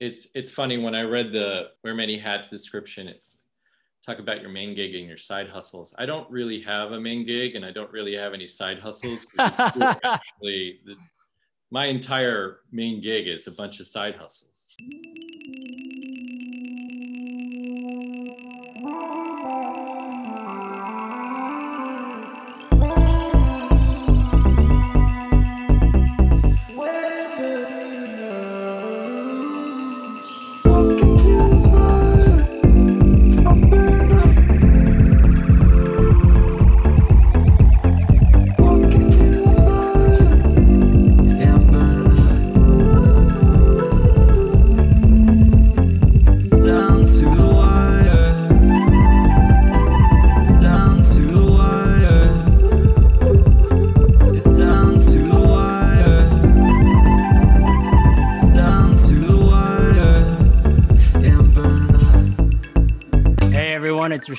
it's it's funny when I read the wear many hats description. It's talk about your main gig and your side hustles. I don't really have a main gig, and I don't really have any side hustles. actually, the, my entire main gig is a bunch of side hustles.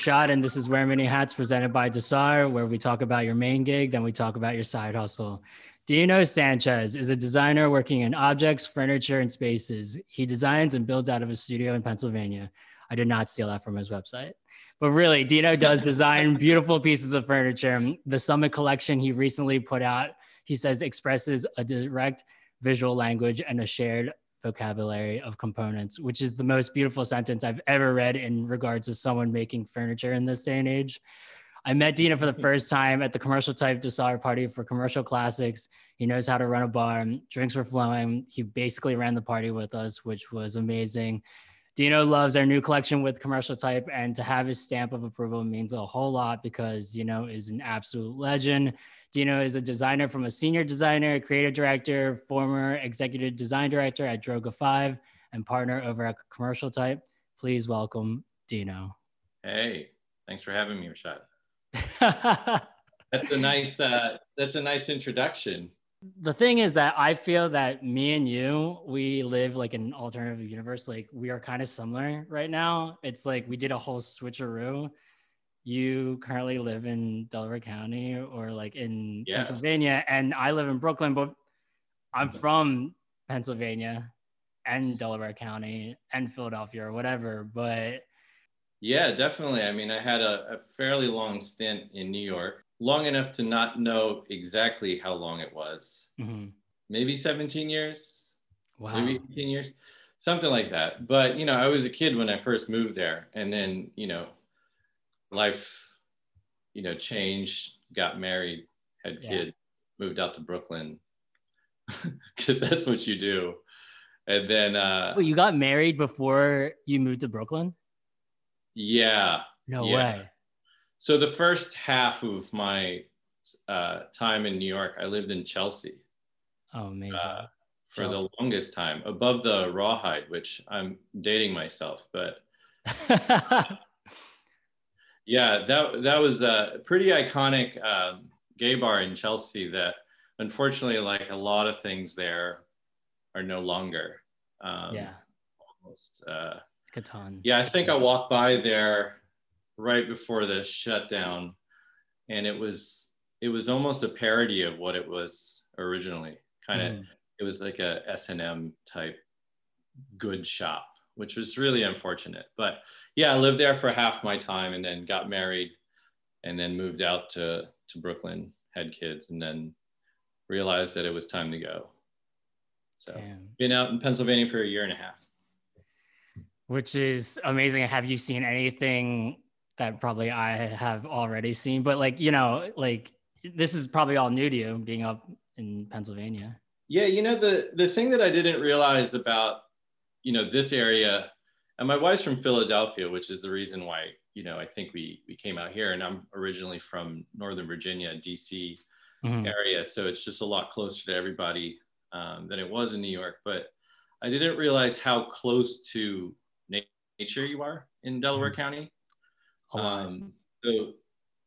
Rashad, and this is Wear Many Hats presented by Desar, where we talk about your main gig, then we talk about your side hustle. Dino Sanchez is a designer working in objects, furniture, and spaces. He designs and builds out of a studio in Pennsylvania. I did not steal that from his website. But really, Dino does design beautiful pieces of furniture. The Summit collection he recently put out, he says, expresses a direct visual language and a shared vocabulary of components, which is the most beautiful sentence I've ever read in regards to someone making furniture in this day and age. I met Dino for the mm-hmm. first time at the commercial type Desire party for commercial classics. He knows how to run a bar, drinks were flowing. He basically ran the party with us, which was amazing. Dino loves our new collection with commercial type, and to have his stamp of approval means a whole lot because Dino is an absolute legend. Dino is a designer from a senior designer, creative director, former executive design director at Droga 5, and partner over at Commercial Type. Please welcome Dino. Hey, thanks for having me, Rashad. that's a nice uh, that's a nice introduction. The thing is that I feel that me and you, we live like an alternative universe. Like we are kind of similar right now. It's like we did a whole switcheroo you currently live in Delaware County or like in yes. Pennsylvania, and I live in Brooklyn, but I'm from Pennsylvania and Delaware County and Philadelphia or whatever. But yeah, definitely. I mean, I had a, a fairly long stint in New York, long enough to not know exactly how long it was. Mm-hmm. Maybe 17 years. Wow. Maybe 18 years, something like that. But, you know, I was a kid when I first moved there. And then, you know, life, you know, changed, got married, had yeah. kids, moved out to Brooklyn because that's what you do. And then, uh, Wait, you got married before you moved to Brooklyn? Yeah. No yeah. way. So the first half of my uh, time in New York, I lived in Chelsea. Oh, amazing. Uh, for the longest time, above the Rawhide, which I'm dating myself, but Yeah, that that was a pretty iconic um, gay bar in Chelsea. That unfortunately, like a lot of things there, are no longer. Um, yeah. Almost. Uh, Catan. Yeah, I think I walked by there right before the shutdown, and it was it was almost a parody of what it was originally. Kind of, mm. it was like a S and M type good shop which was really unfortunate. But yeah, I lived there for half my time and then got married and then moved out to, to Brooklyn, had kids, and then realized that it was time to go. So Damn. been out in Pennsylvania for a year and a half. Which is amazing. Have you seen anything that probably I have already seen? But like, you know, like this is probably all new to you being up in Pennsylvania. Yeah, you know, the the thing that I didn't realize about you know, this area, and my wife's from Philadelphia, which is the reason why, you know, I think we, we came out here and I'm originally from Northern Virginia, DC mm-hmm. area. So it's just a lot closer to everybody um, than it was in New York. But I didn't realize how close to nature you are in Delaware mm-hmm. County. Um, so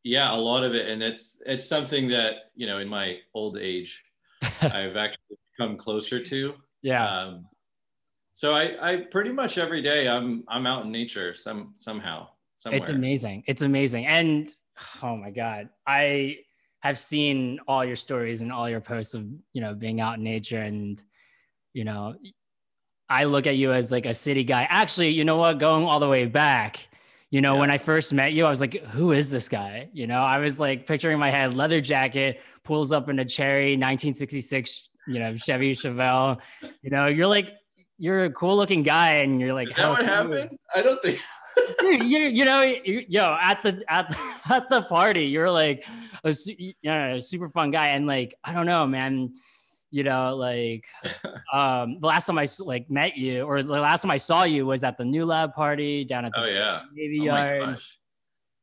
yeah, a lot of it. And it's, it's something that, you know, in my old age, I've actually come closer to. Yeah. Um, so I, I pretty much every day I'm I'm out in nature some somehow. Somewhere. It's amazing. It's amazing. And oh my God. I have seen all your stories and all your posts of, you know, being out in nature and, you know, I look at you as like a city guy. Actually, you know what? Going all the way back, you know, yeah. when I first met you, I was like, who is this guy? You know, I was like picturing my head, leather jacket, pulls up in a cherry 1966, you know, Chevy Chevelle. You know, you're like, you're a cool looking guy and you're like, is that what happened? I don't think. you, you, you know, you, yo, at the at the, at the party, you're like a you know, super fun guy, and like I don't know, man you know like um the last time i like met you or the last time i saw you was at the new lab party down at the oh, yeah. navy oh, yard.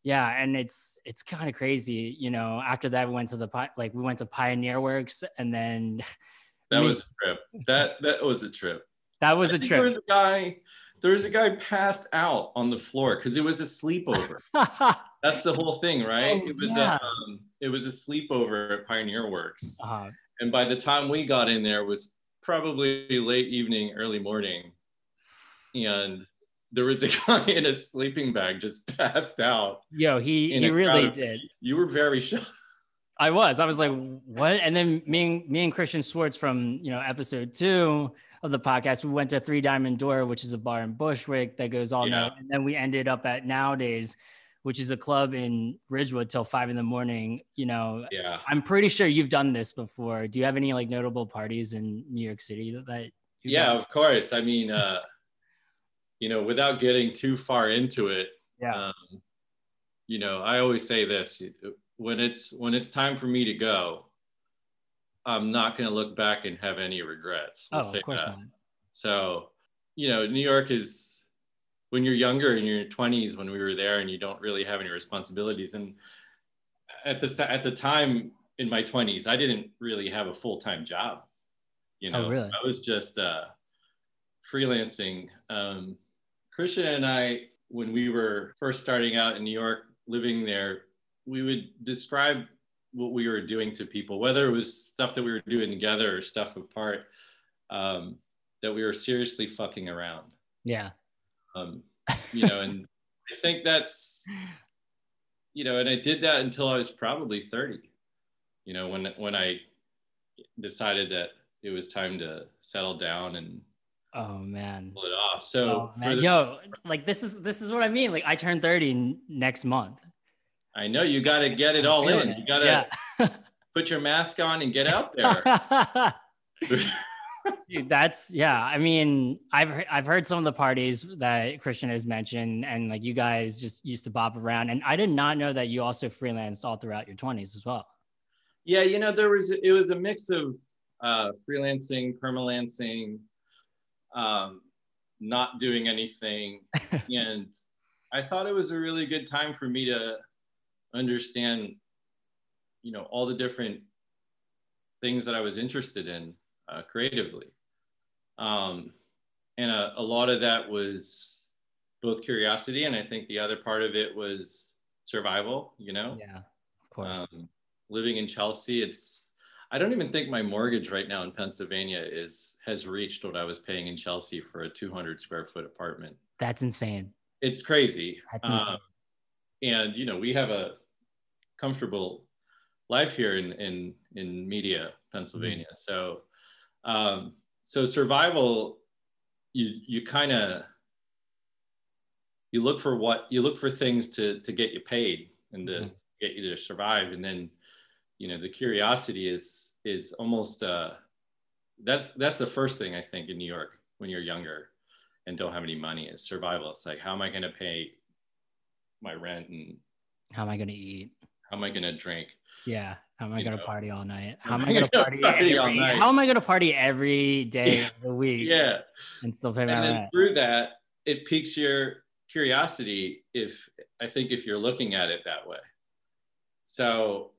yeah and it's it's kind of crazy you know after that we went to the like we went to pioneer works and then that me, was a trip. That that was a trip. That was I a trip. there was a guy there was a guy passed out on the floor because it was a sleepover. That's the whole thing right? Oh, it was yeah. a um, it was a sleepover at pioneer works. Uh-huh and by the time we got in there it was probably late evening early morning. And there was a guy in a sleeping bag just passed out. Yo he he really did. You were very shocked i was. I was like what? And then me and me and christian Schwartz from you know episode two of the podcast we went to three diamond door which is a bar in bushwick that goes all yeah. night. And then we ended up at nowadays which is a club in Ridgewood till five in the morning. You know, yeah, I'm pretty sure you've done this before. Do you have any like notable parties in New York City that? that yeah, of course. I mean, uh, you know, without getting too far into it, yeah. Um, you know, I always say this: when it's when it's time for me to go, I'm not going to look back and have any regrets. We'll oh, of course that. not. So, you know, New York is when you're younger in your 20s when we were there and you don't really have any responsibilities and at the at the time in my 20s i didn't really have a full-time job you oh, know? oh, really? i was just uh, freelancing. Um, christian and i when we were first starting out in new york living there we would describe what we were doing to people whether it was stuff that we were doing together or stuff apart um, that we were seriously fucking around. Yeah um, you know, and I think that's, you know, and I did that until I was probably 30, you know, when, when I decided that it was time to settle down and oh man. pull it off. So oh, the, yo like this is this is what i mean. Like i turn 30 next month. I know. You got to get it all in. you got to yeah. put your mask on and get out there Dude, that's yeah. I mean, I've I've heard some of the parties that Christian has mentioned, and like you guys just used to bop around. And I did not know that you also freelanced all throughout your twenties as well. Yeah, you know, there was it was a mix of uh, freelancing, permalancing, um, not doing anything, and I thought it was a really good time for me to understand, you know, all the different things that I was interested in uh, creatively. Um, and a, a, lot of that was both curiosity, and I think the other part of it was survival, you know? Yeah, of course. Um, living in Chelsea, it's, I don't even think my mortgage right now in Pennsylvania is has reached what I was paying in Chelsea for a 200 square foot apartment. That's insane. It's crazy. That's insane. Um, and you know, we have a comfortable life here in in in Media, Pennsylvania. Mm-hmm. So um, so survival, you you kind of you look for what you look for things to to get you paid and to mm-hmm. get you to survive, and then you know the curiosity is is almost uh, that's that's the first thing I think in New York when you're younger and don't have any money is survival. It's like how am I going to pay my rent and how am I going to eat? How am I going to drink? Yeah. How am I going to party all night? How am I going to party, party every, How am I going to party every day yeah. of the week? Yeah. And still pay my and then rent? Through that, it piques your curiosity if I think if you're looking at it that way. So,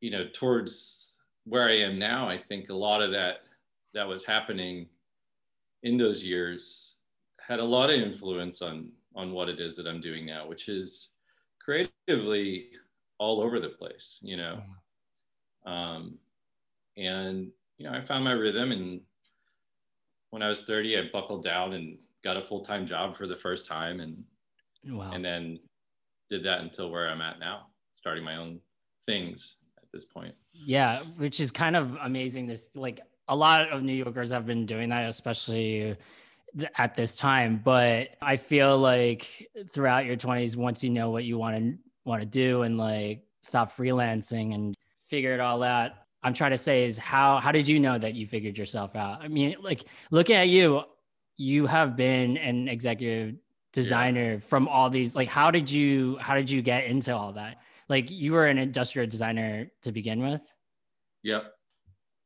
you know, towards where I am now, I think a lot of that that was happening in those years had a lot of influence on on what it is that I'm doing now, which is creatively all over the place, you know. Mm-hmm. Um, and you know, I found my rhythm, and when I was 30, I buckled down and got a full time job for the first time, and wow. and then did that until where I'm at now, starting my own things at this point. Yeah, which is kind of amazing. This like a lot of New Yorkers have been doing that, especially at this time. But I feel like throughout your 20s, once you know what you want to want to do and like stop freelancing and figure it all out, I'm trying to say is how how did you know that you figured yourself out? I mean, like looking at you, you have been an executive designer yeah. from all these like how did you how did you get into all that? Like you were an industrial designer to begin with? Yep.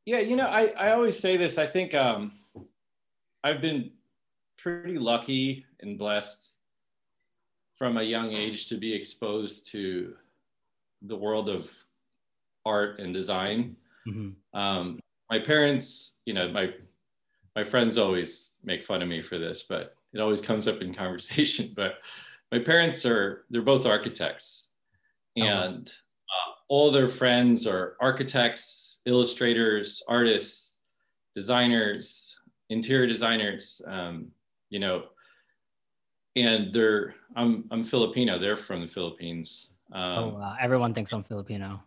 Yeah, you know, I I always say this. I think um I've been pretty lucky and blessed from a young age to be exposed to the world of art and design Mm-hmm. Um, my parents, you know, my my friends always make fun of me for this, but it always comes up in conversation. But my parents are they're both architects, oh, and uh, all their friends are architects, illustrators, artists, designers, interior designers. Um, you know, and they're I'm I'm Filipino. They're from the Philippines. Um, oh, everyone thinks I'm Filipino.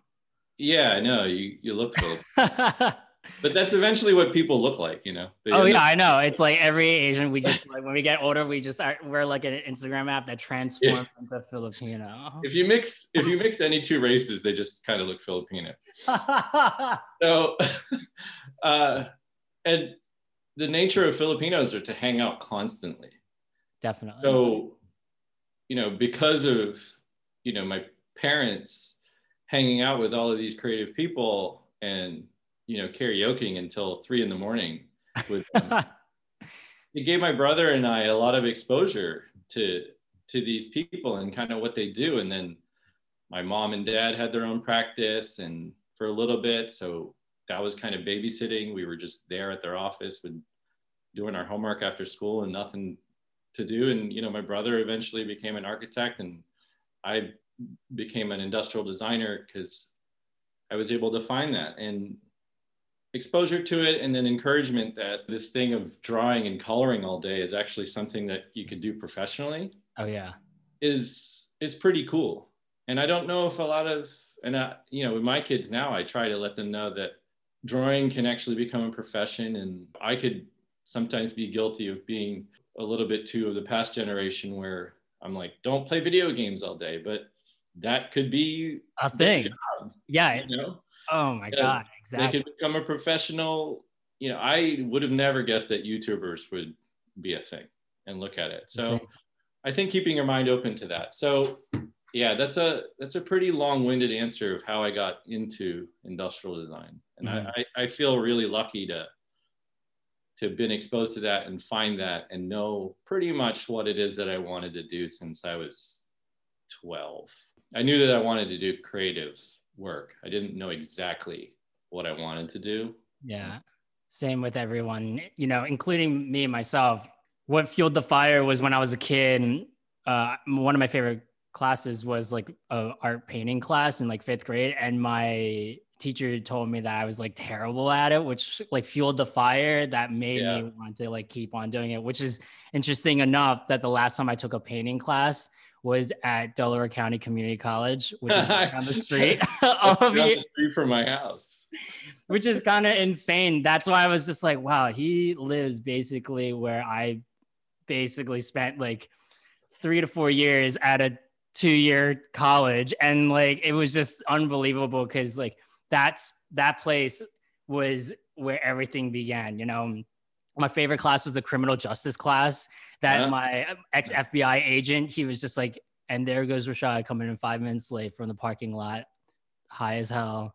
Yeah, I know. You you look cool. but that's eventually what people look like, you know. oh yeah, I know. It's like every Asian. We just like when we get older, we just are, we're like an Instagram app that transforms yeah. into Filipino. If you mix if you mix any two races, they just kind of look Filipino. so, uh, and the nature of Filipinos are to hang out constantly. Definitely. So, you know, because of you know my parents hanging out with all of these creative people and you know karaokeing until three in the morning with them. it gave my brother and I a lot of exposure to to these people and kind of what they do. And then my mom and dad had their own practice and for a little bit. So that was kind of babysitting. We were just there at their office with doing our homework after school and nothing to do. And you know, my brother eventually became an architect and I became an industrial designer because I was able to find that and exposure to it and then encouragement that this thing of drawing and coloring all day is actually something that you could do professionally. Oh yeah. Is is pretty cool. And I don't know if a lot of and I, you know, with my kids now I try to let them know that drawing can actually become a profession and I could sometimes be guilty of being a little bit too of the past generation where I'm like, don't play video games all day. But that could be a thing. Job, yeah. You know? Oh my God. Exactly. They could become a professional. You know, I would have never guessed that YouTubers would be a thing and look at it. So I think keeping your mind open to that. So yeah, that's a that's a pretty long-winded answer of how I got into industrial design. And mm-hmm. I, I feel really lucky to to have been exposed to that and find that and know pretty much what it is that I wanted to do since I was 12. I knew that I wanted to do creative work. I didn't know exactly what I wanted to do. Yeah. Same with everyone, you know, including me myself. What fueled the fire was when I was a kid. Uh, one of my favorite classes was like a art painting class in like fifth grade, and my teacher told me that I was like terrible at it, which like fueled the fire that made yeah. me want to like keep on doing it. Which is interesting enough that the last time I took a painting class, was at Delaware County Community College, which is right down the street All of the street from my house. which is kind of insane. That's why I was just like, wow, he lives basically where I basically spent like three to four years at a two-year college. And like it was just unbelievable because like that's that place was where everything began, you know my favorite class was a criminal justice class that yeah. my ex FBI agent, he was just like, and there goes Rashad coming in five minutes late from the parking lot, high as hell.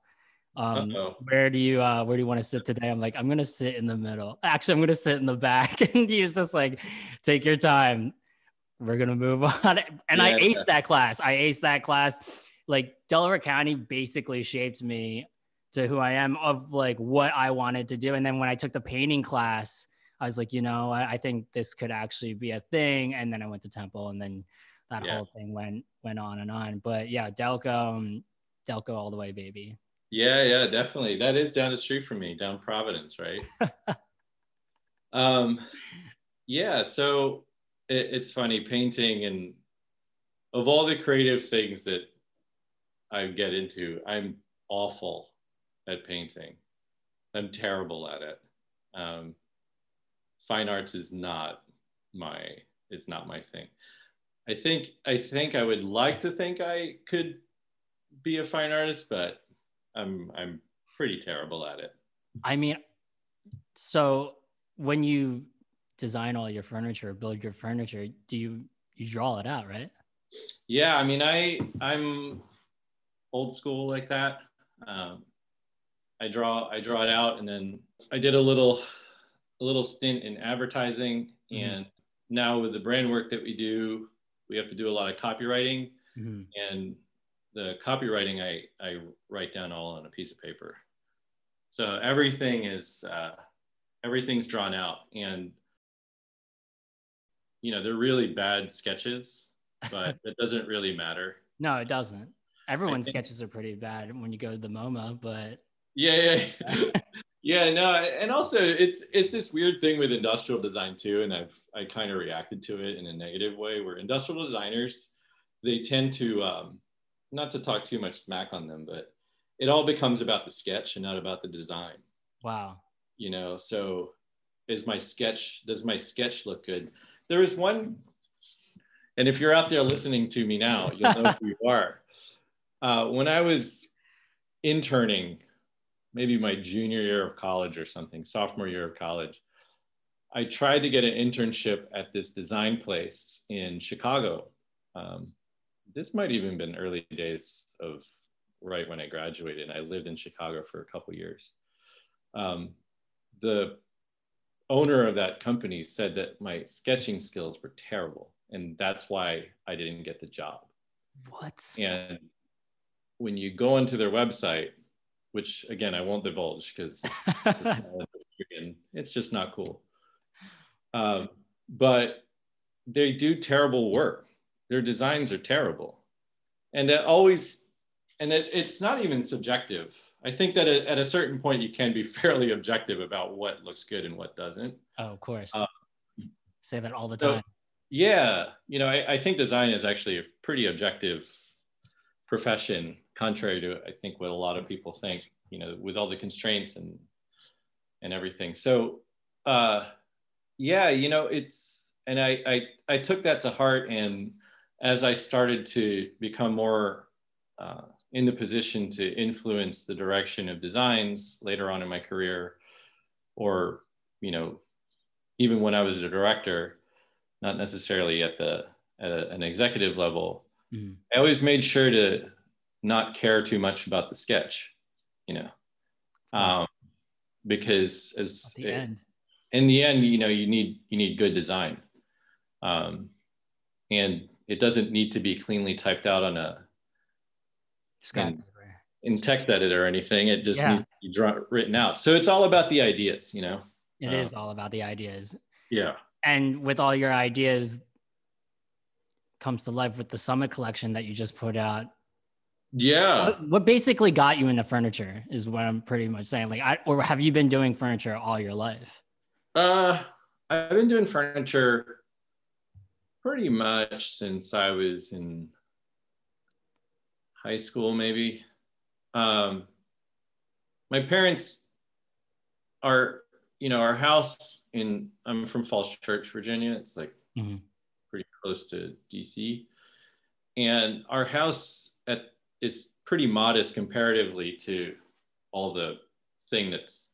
Um, where do you uh, where do you want to sit today? I'm like, I'm gonna sit in the middle. Actually, I'm gonna sit in the back. and he was just like, take your time. We're gonna move on. And yeah, I aced yeah. that class. I aced that class. Like Delaware County basically shaped me to who I am of like what I wanted to do. And then when I took the painting class, I was like, you know, I, I, think this could actually be a thing. And then I went to Temple, and then that yeah. whole thing went went on and on. But yeah, Delco, um, Delco all the way, baby. Yeah, yeah, definitely. That is down the street from me, down Providence, right? um, yeah. So it, it's funny painting, and of all the creative things that I get into, I'm awful at painting. I'm terrible at it. Um, fine arts is not my is not my thing. I think I think I would like to think I could be a fine artist, but I'm I'm pretty terrible at it. I mean, so when you design all your furniture, build your furniture, do you you draw it out, right? Yeah, I mean, I I'm old school like that. Um, I draw I draw it out, and then I did a little a little stint in advertising, mm-hmm. and now with the brand work that we do, we have to do a lot of copywriting, mm-hmm. and the copywriting I I write down all on a piece of paper. So everything is uh, everything's drawn out, and you know they're really bad sketches, but it doesn't really matter. No, it doesn't. Everyone's think, sketches are pretty bad when you go to the MoMA, but yeah, yeah, yeah. No, and also it's it's this weird thing with industrial design too, and I've I kind of reacted to it in a negative way, where industrial designers they tend to um, not to talk too much smack on them, but it all becomes about the sketch and not about the design. Wow. You know, so is my sketch does my sketch look good? There was one, and if you're out there listening to me now, you'll know who you are. Uh, when I was interning maybe my junior year of college or something, sophomore year of college, I tried to get an internship at this design place in Chicago. Um, this might even been early days of right when I graduated. I lived in Chicago for a couple years. Um, the owner of that company said that my sketching skills were terrible, and that's why I didn't get the job. What? And when you go onto their website, which again I won't divulge because it's, it's, just not cool. Um, but they do terrible work. Their designs are terrible, and that always, and it, it's not even subjective. I think that at a certain point you can be fairly objective about what looks good and what doesn't. Oh, of course. Um, Say that all the time. So, yeah, you know, I, I think design is actually a pretty objective profession contrary to I think what a lot of people think, you know, with all the constraints and and everything. So uh, yeah, you know, it's and I, I I took that to heart, and as I started to become more uh, in the position to influence the direction of designs later on in my career, or you know, even when I was a director, not necessarily at the at a, an executive level, mm-hmm. I always made sure to not care too much about the sketch, you know, um, because as the it, in the end, you know, you need you need good design, um, and it doesn't need to be cleanly typed out on a in, in, text editor or anything. It just yeah. needs to be drawn, written out. So it's all about the ideas, you know. It um, is all about the ideas. Yeah. And with all your ideas comes to life with the summit collection that you just put out yeah. What, what, basically got you into furniture is what I'm pretty much saying. Like, I, or have you been doing furniture all your life? Uh, I've been doing furniture pretty much since I was in high school, maybe. Um, my parents are, you know, our house in, I'm from Falls Church, Virginia. It's like mm-hmm. pretty close to DC. And our house at is pretty modest comparatively to all the thing that's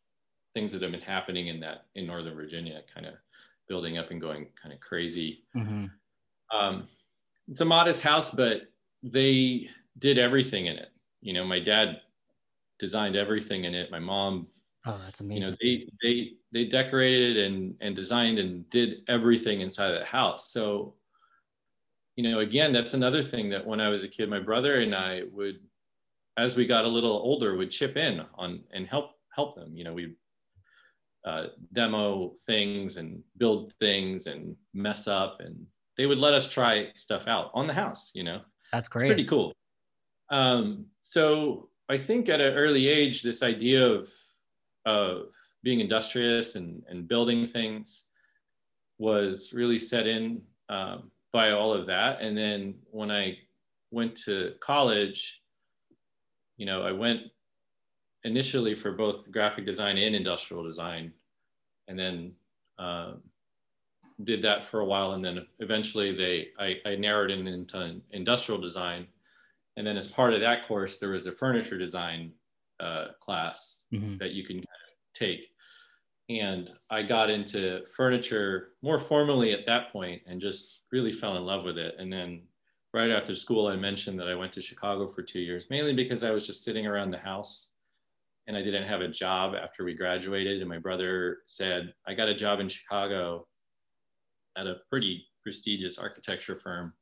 things that have been happening in that in Northern Virginia, kind of building up and going kind of crazy. Mm-hmm. Um, it's a modest house, but they did everything in it. You know, my dad designed everything in it. My mom, oh, that's amazing. You know, they they they decorated and and designed and did everything inside of the house. So you know, again, that's another thing that when I was a kid, my brother and I would, as we got a little older, would chip in on and help help them. You know, we uh, demo things and build things and mess up, and they would let us try stuff out on the house. You know, that's great. It's pretty cool. Um, so I think at an early age, this idea of of being industrious and and building things was really set in. Um, by all of that. And then when I went to college, you know, I went initially for both graphic design and industrial design. and then um, did that for a while. And then eventually they, I, I narrowed it into industrial design. And then as part of that course, there was a furniture design uh, class mm-hmm. that you can take. And I got into furniture more formally at that point and just really fell in love with it. And then right after school, I mentioned that I went to Chicago for two years, mainly because I was just sitting around the house and I didn't have a job after we graduated. And my brother said, I got a job in Chicago at a pretty prestigious architecture firm.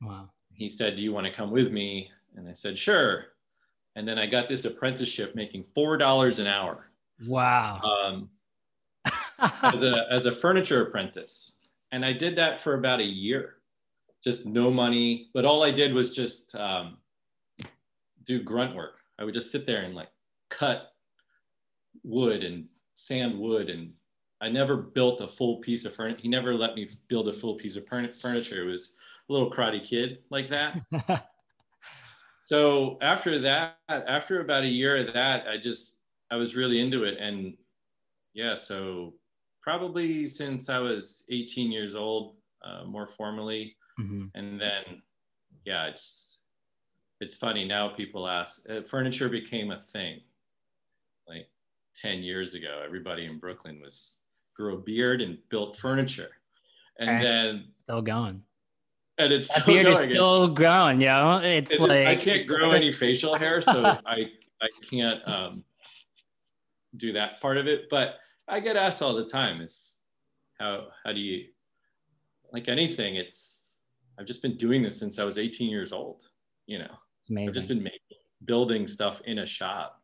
Wow. He said, Do you want to come with me? And I said, Sure. And then I got this apprenticeship making $4 an hour. Wow. Um, as, a, as a furniture apprentice. And I did that for about a year, just no money. But all I did was just um, do grunt work. I would just sit there and like cut wood and sand wood and I never built a full piece of furniture. He never let me build a full piece of furniture. It was a little karate kid like that. so after that, after about a year of that, I just I was really into it, and yeah, so probably since I was 18 years old, uh, more formally, mm-hmm. and then yeah, it's it's funny now. People ask, uh, furniture became a thing. Like 10 years ago, everybody in Brooklyn was grew a beard and built furniture. And, and then still going. And it's that beard going. is still growing, you know. It's it, like I can't grow any facial hair, so I I can't um, do that part of it. But I get asked all the time is how how do you like anything? It's I've just been doing this since I was 18 years old. You know, it's amazing. I've just been making, building stuff in a shop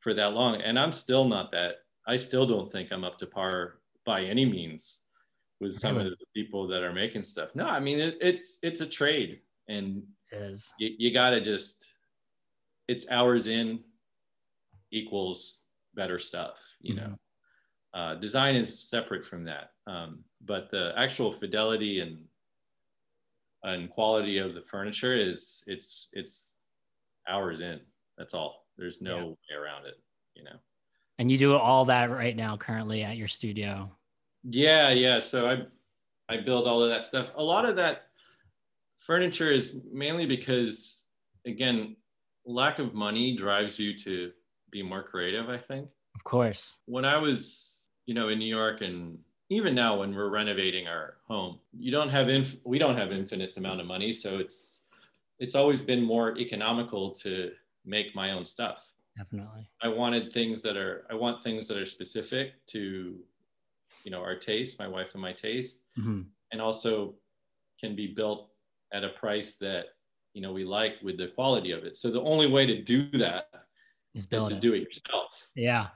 for that long, and I'm still not that. I still don't think I'm up to par by any means with some really? of the people that are making stuff. No, I mean it, it's it's a trade, and it. You, you got to just it's hours in equals better stuff. You mm-hmm. know, uh, design is separate from that, um, but the actual fidelity and and quality of the furniture is it's it's hours in. That's all. There's no yeah. way around it. You know. And you do all that right now currently at your studio. Yeah, yeah. So I I build all of that stuff. A lot of that furniture is mainly because again, lack of money drives you to be more creative, I think. Of course. When I was, you know, in New York and even now when we're renovating our home, you don't have inf- we don't have infinite amount of money, so it's it's always been more economical to make my own stuff. Definitely. I wanted things that are i want things that are specific to you know our taste my wife and my taste mm-hmm. and also can be built at a price that you know we like with the quality of it. So the only way to do that is, is to it. do it yourself. Yeah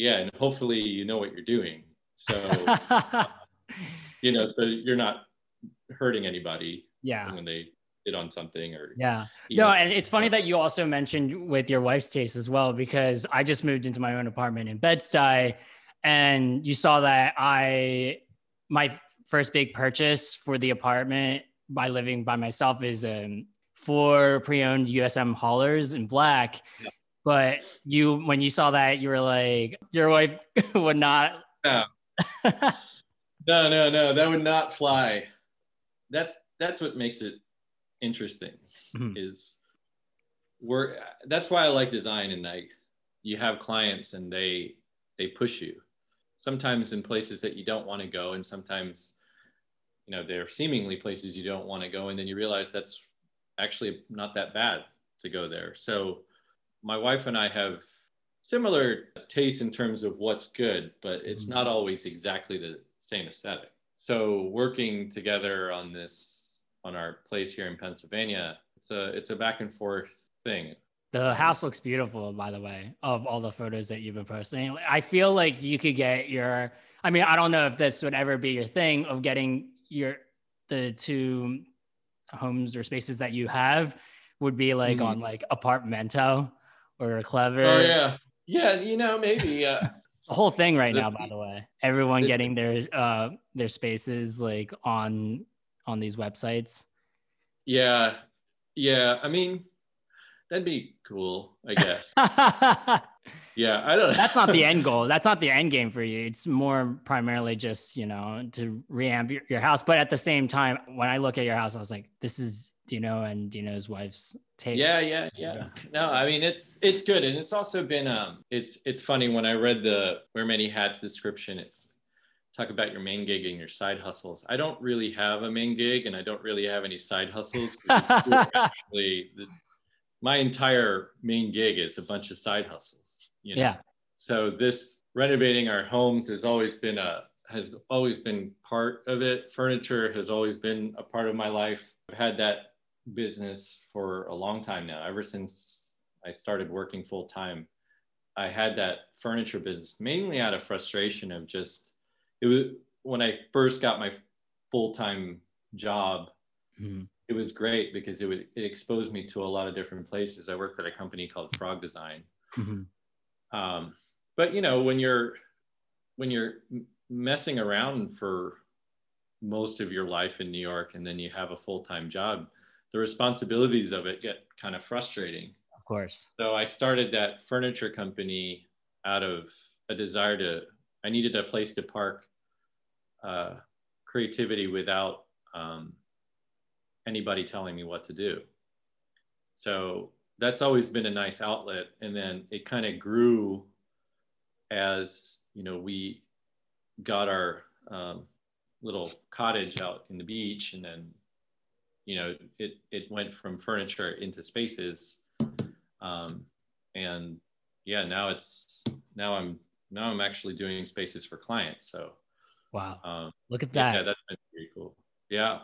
yeah and hopefully you know what you're doing so you know so you're not hurting anybody yeah when they hit on something or yeah no know. and it's funny that you also mentioned with your wife's taste as well because i just moved into my own apartment in bed-stuy and you saw that i my first big purchase for the apartment by living by myself is um, four pre-owned USM Hallers in black yeah. But you when you saw that you were like your wife would not. No. no no no that would not fly. That's that's what makes it interesting mm-hmm. is we're that's why I like design and like you have clients and they they push you. Sometimes in places that you don't want to go and sometimes you know they're seemingly places you don't want to go and then you realize that's actually not that bad to go there. So my wife and i have similar tastes in terms of what's good but it's mm-hmm. not always exactly the same aesthetic so working together on this on our place here in Pennsylvania. It's a it's a back and forth thing. The house looks beautiful, by the way, of all the photos that you've been posting. I feel like you could get your. I mean, I don't know if this would ever be your thing of getting your the two homes or spaces that you have would be like mm-hmm. on like Apartamento or clever. Oh yeah, yeah. You know, maybe. Uh, the whole thing right now, by the way, everyone getting their uh their spaces like on on these websites? Yeah. Yeah. I mean, that'd be cool, I guess. yeah, I don't. That's not the end goal. That's not the end game for you. It's more primarily just you know to reamp your, your house. But at the same time, when I look at your house, I was like, this is Dino and Dino's wife's taste. Yeah, yeah, yeah. No, I mean it's it's good, and it's also been um it's it's funny when I read the wear many hats description. It's talk about your main gig and your side hustles. I don't really have a main gig, and I don't really have any side hustles. actually, the, my entire main gig is a bunch of side hustles. You know? Yeah. So this renovating our homes has always been a has always been part of it. Furniture has always been a part of my life. I've had that business for a long time now, ever since I started working full time. I had that furniture business mainly out of frustration of just it was when I first got my full time job. Mm-hmm it was great because it would it exposed me to a lot of different places. I worked at a company called Frog Design. Mm-hmm. Um, but you know, when you're when you're messing around for most of your life in New York, and then you have a full time job, the responsibilities of it get kind of frustrating. Of course. So I started that furniture company out of a desire to. I needed a place to park uh, creativity without um, anybody telling me what to do. So that's always been a nice outlet. And then it kind of grew as, you know, we got our um, little cottage out in the beach and then, you know, it, it went from furniture into spaces. Um, and yeah, now it's, now I'm, now I'm actually doing spaces for clients. So, wow. Um, Look at that. Yeah, that's been pretty cool. Yeah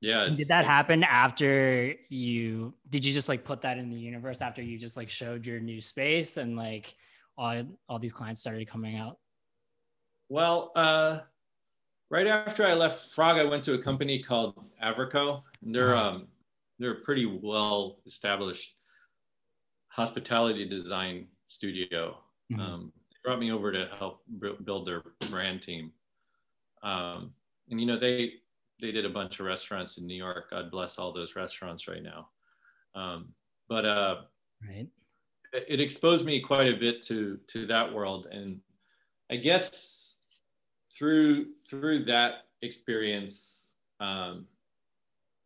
yeah did that happen after you did you just like put that in the universe after you just like showed your new space and like all, all these clients started coming out well uh right after i left frog i went to a company called AvroKO and they're uh-huh. um they're a pretty well established hospitality design studio mm-hmm. um, they brought me over to help build their brand team um, and you know they they did a bunch of restaurants in New York. God bless all those restaurants right now. Um, but uh, right. it, exposed me quite a bit to to that world, and I guess through through that experience um,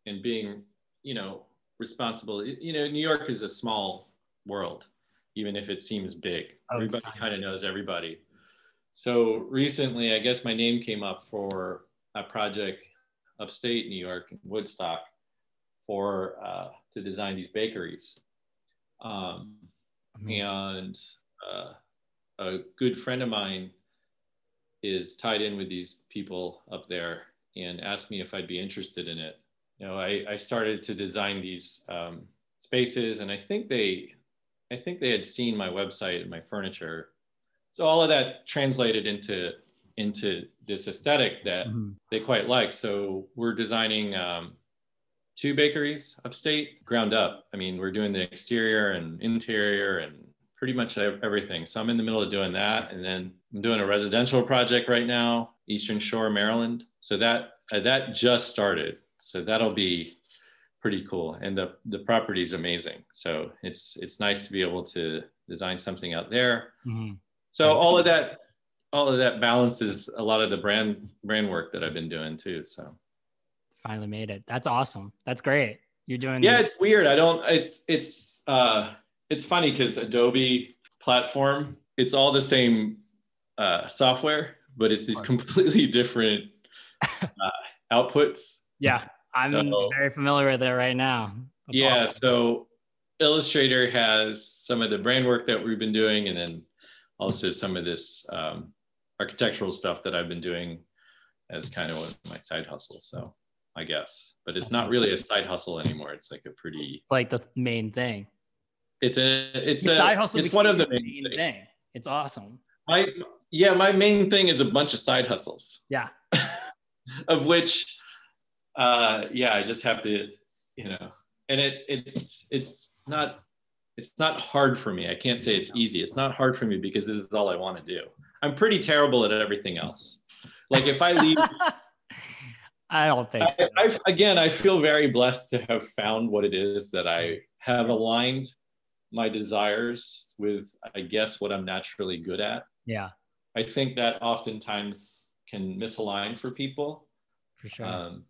and being, you know, responsible. You know, New York is a small world, even if it seems big. Oh, everybody kind of knows everybody. So recently, I guess my name came up for a project upstate New York, and Woodstock, for uh, to design these bakeries. Um, and uh, a good friend of mine is tied in with these people up there and asked me if I'd be interested in it. You know, I, I started to design these um, spaces, and I think they, I think they had seen my website and my furniture. So all of that translated into into this aesthetic that mm-hmm. they quite like. So we're designing um, two bakeries upstate, ground up. I mean, we're doing the exterior and interior and pretty much everything. So I'm in the middle of doing that, and then I'm doing a residential project right now, Eastern Shore, Maryland. So that uh, that just started. So that'll be pretty cool, and the the property is amazing. So it's it's nice to be able to design something out there. Mm-hmm. So all of that all of that balances a lot of the brand brand work that I've been doing too. So finally made it. That's awesome. That's great. You're doing Yeah, the- it's weird. I don't it's it's uh it's funny because Adobe platform, it's all the same uh software, but it's these completely different uh, outputs. Yeah. I'm so, very familiar with it right now. Yeah. So Illustrator has some of the brand work that we've been doing, and then also some of this um, architectural stuff that I've been doing as kind of my side hustle. So I guess, but it's not really a side hustle anymore. It's like a pretty it's like the main thing. It's a it's Your a side hustle. It's one of the main, main thing. It's awesome. My yeah, my main thing is a bunch of side hustles. Yeah. of which, uh, yeah, I just have to, you know, and it it's it's not it's not hard for me. I can't say it's easy. It's not hard for me because this is all I want to do. I'm pretty terrible at everything else. Like if I leave, I don't think so. I, again, I feel very blessed to have found what it is that I have aligned my desires with, I guess, what I'm naturally good at. Yeah. I think that oftentimes can misalign for people. For sure. Um,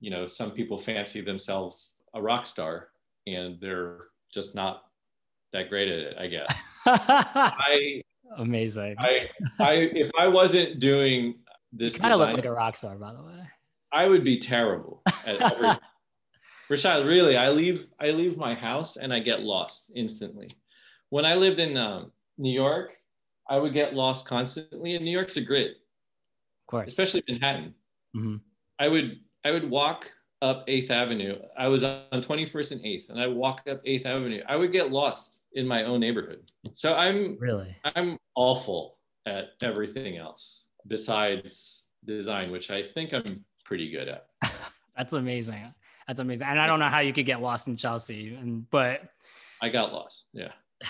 you know, some people fancy themselves a rock star and they're just not that great at it, I guess. I amazing. I, I if I wasn't doing this kind of look like a rock star, by the way. I would be terrible at everything. Rashad, really, I leave I leave my house and I get lost instantly. When I lived in um, New York, I would get lost constantly. And New York's a grid, of course, especially Manhattan. Mm-hmm. I would I would walk up Eighth Avenue. I was on 21st and 8th, and I walk up Eighth Avenue. I would get lost in my own neighborhood. So I'm really I'm awful at everything else besides design, which I think I'm pretty good at. That's amazing. That's amazing. And I don't know how you could get lost in Chelsea, and but I got lost. Yeah.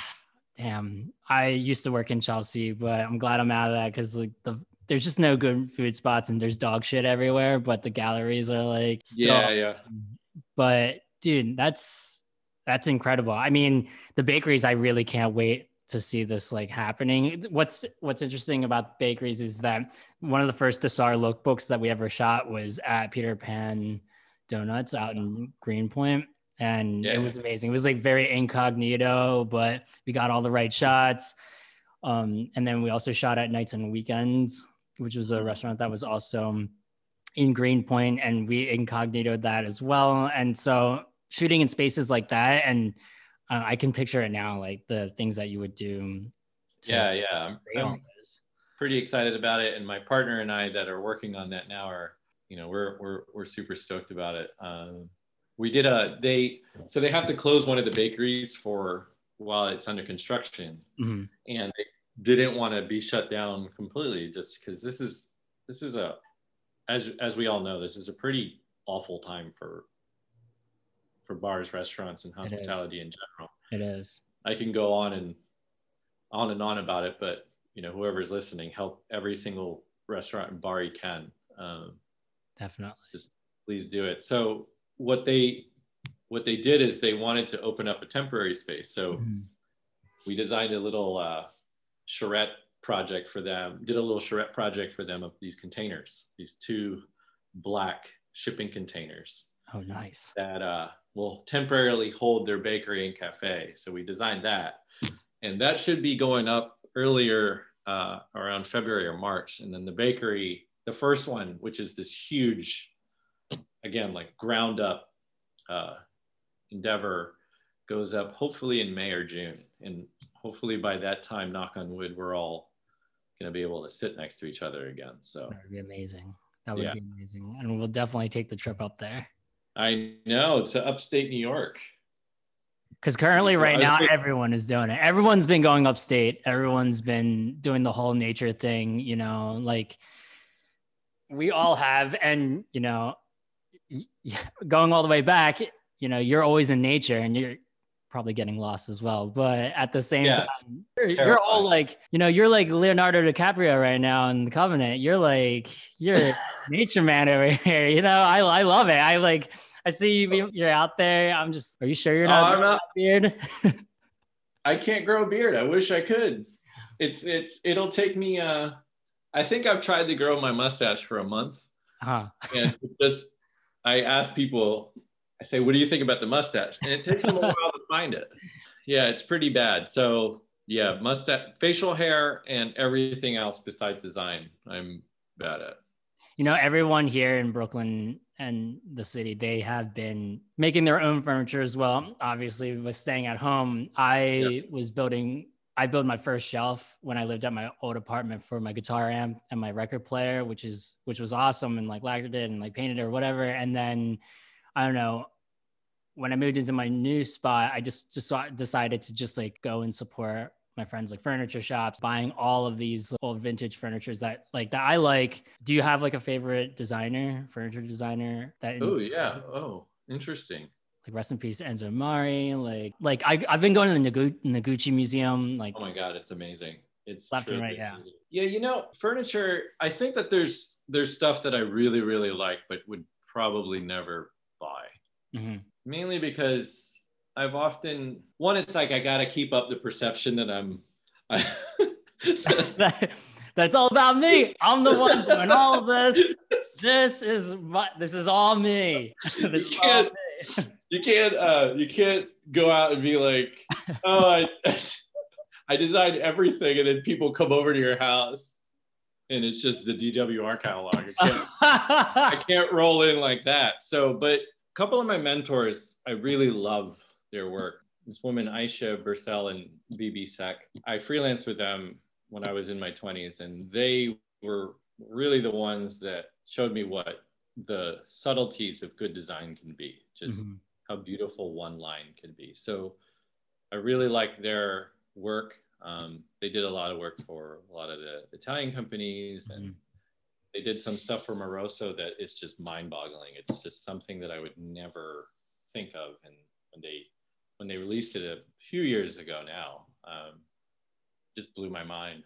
Damn. I used to work in Chelsea, but I'm glad I'm out of that because like the there's just no good food spots and there's dog shit everywhere, but the galleries are like still, yeah, yeah. But dude, that's that's incredible. I mean, the bakeries, I really can't wait to see this like happening. What's what's interesting about bakeries is that one of the first Dessart lookbooks that we ever shot was at Peter Pan Donuts out in Greenpoint. And yeah. it was amazing. It was like very incognito, but we got all the right shots. Um, and then we also shot at nights and weekends, which was a restaurant that was also in Greenpoint, and we incognitoed that as well. And so shooting in spaces like that, and uh, I can picture it now, like the things that you would do. yeah, yeah. I'm, pretty excited about it, and my partner and I that are working on that now are, you know, we're we're we're super stoked about it. Um, we did a they so they have to close one of the bakeries for while it's under construction, mm-hmm. and they didn't want to be shut down completely just because this is this is a as as we all know this is a pretty awful time for for bars, restaurants, and hospitality in general. It is. I can go on and on and on about it, but you know, whoever's listening, help every single restaurant and bar you can. Um, Definitely. Just please do it. So what they what they did is they wanted to open up a temporary space. So mm-hmm. we designed a little uh, charrette project for them. Did a little charrette project for them of these containers, these two black shipping containers. Oh, nice. That uh, will temporarily hold their bakery and cafe. So we designed that. And that should be going up earlier uh, around February or March. And then the bakery, the first one, which is this huge, again, like ground up uh, endeavor, goes up hopefully in May or June. And hopefully by that time, knock on wood, we're all going to be able to sit next to each other again. So that would be amazing. That would yeah. be amazing. And we'll definitely take the trip up there. I know to upstate New York. Because currently, right now, everyone is doing it. Everyone's been going upstate. Everyone's been doing the whole nature thing. You know, like we all have, and you know, going all the way back. You know, you're always in nature, and you're probably getting lost as well. But at the same yeah, time, you're, you're, all like, you know, you're like Leonardo DiCaprio right now in the Revenant. You're like, you're nature man over here. You know, I I love it. I like I see you. You're out there. I'm just. Are you sure you're not? Oh, I'm not. Beard. I can't grow a beard. I wish I could. It's it's it'll take me. Uh, I think I've tried to grow my mustache for a month, uh-huh. and just I ask people. I say, "What do you think about the mustache?" And it takes them a while find it. Yeah, it's pretty bad. So yeah, mustache, facial hair, and everything else besides design, I'm bad at. You know, everyone here in Brooklyn and the city, they have been making their own furniture as well. Obviously, with staying at home, I was building. I built my first shelf when I lived at my old apartment for my guitar amp and my record player, which is which was awesome, and like lacquered it and like painted it or whatever. And then I don't know when I moved into my new spot, I just just decided to just like go and support my friends like furniture shops buying all of these old vintage furnitures that like that I like. Do you have like a favorite designer, furniture designer that Oh yeah. Oh, interesting. Like rest in peace Enzo Mari. Like like I I've been going to the Nagu- Noguchi Museum. Like oh my god, it's amazing. It's left and right, yeah. Yeah, you know, furniture. I think that there's there's stuff that I really really like, but would probably never buy. Mm-hmm. Mainly because I've often one. It's like I got to keep up the perception that I'm. I, that, that's all about me. I'm the one doing all of this. This is my, this is all me. This you can't, me. you can't, uh, you can't go out and be like, oh, I, I designed everything, and then people come over to your house, and it's just the DWR catalog. I can't, I can't roll in like that. So, but a couple of my mentors, I really love their work. This woman, Ayse Birsel and Bibi Seck, I freelanced with them when I was in my 20s, and they were really the ones that showed me what the subtleties of good design can be, just mm-hmm. how beautiful one line can be. So I really like their work. Um, they did a lot of work for a lot of the Italian companies and mm-hmm. They did some stuff for Moroso that is just mind boggling. It's just something that I would never think of. And when they, when they released it a few years ago now, um, just blew my mind.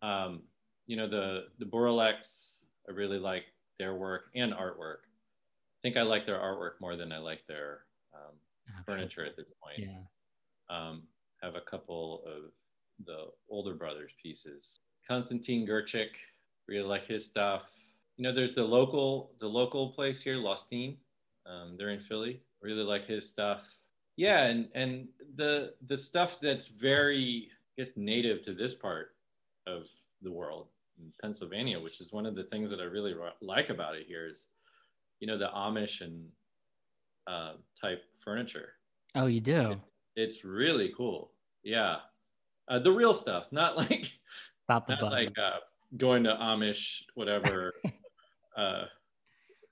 Um, you know, the, the Bouroullecs, I really like their work and artwork. I think I like their artwork more than I like their um, furniture at this point. Yeah. Um, have a couple of the older brothers pieces. Konstantin Grcic, really like his stuff. You know, there's the local the local place here, Lostine. Um, they're in Philly. Really like his stuff. Yeah, and and the the stuff that's very I guess native to this part of the world in Pennsylvania, which is one of the things that I really like about it here is, you know, the Amish and uh, type furniture. Oh, you do? It, it's really cool. Yeah. Uh, the real stuff, not like, not, not like uh, going to Amish, whatever. uh,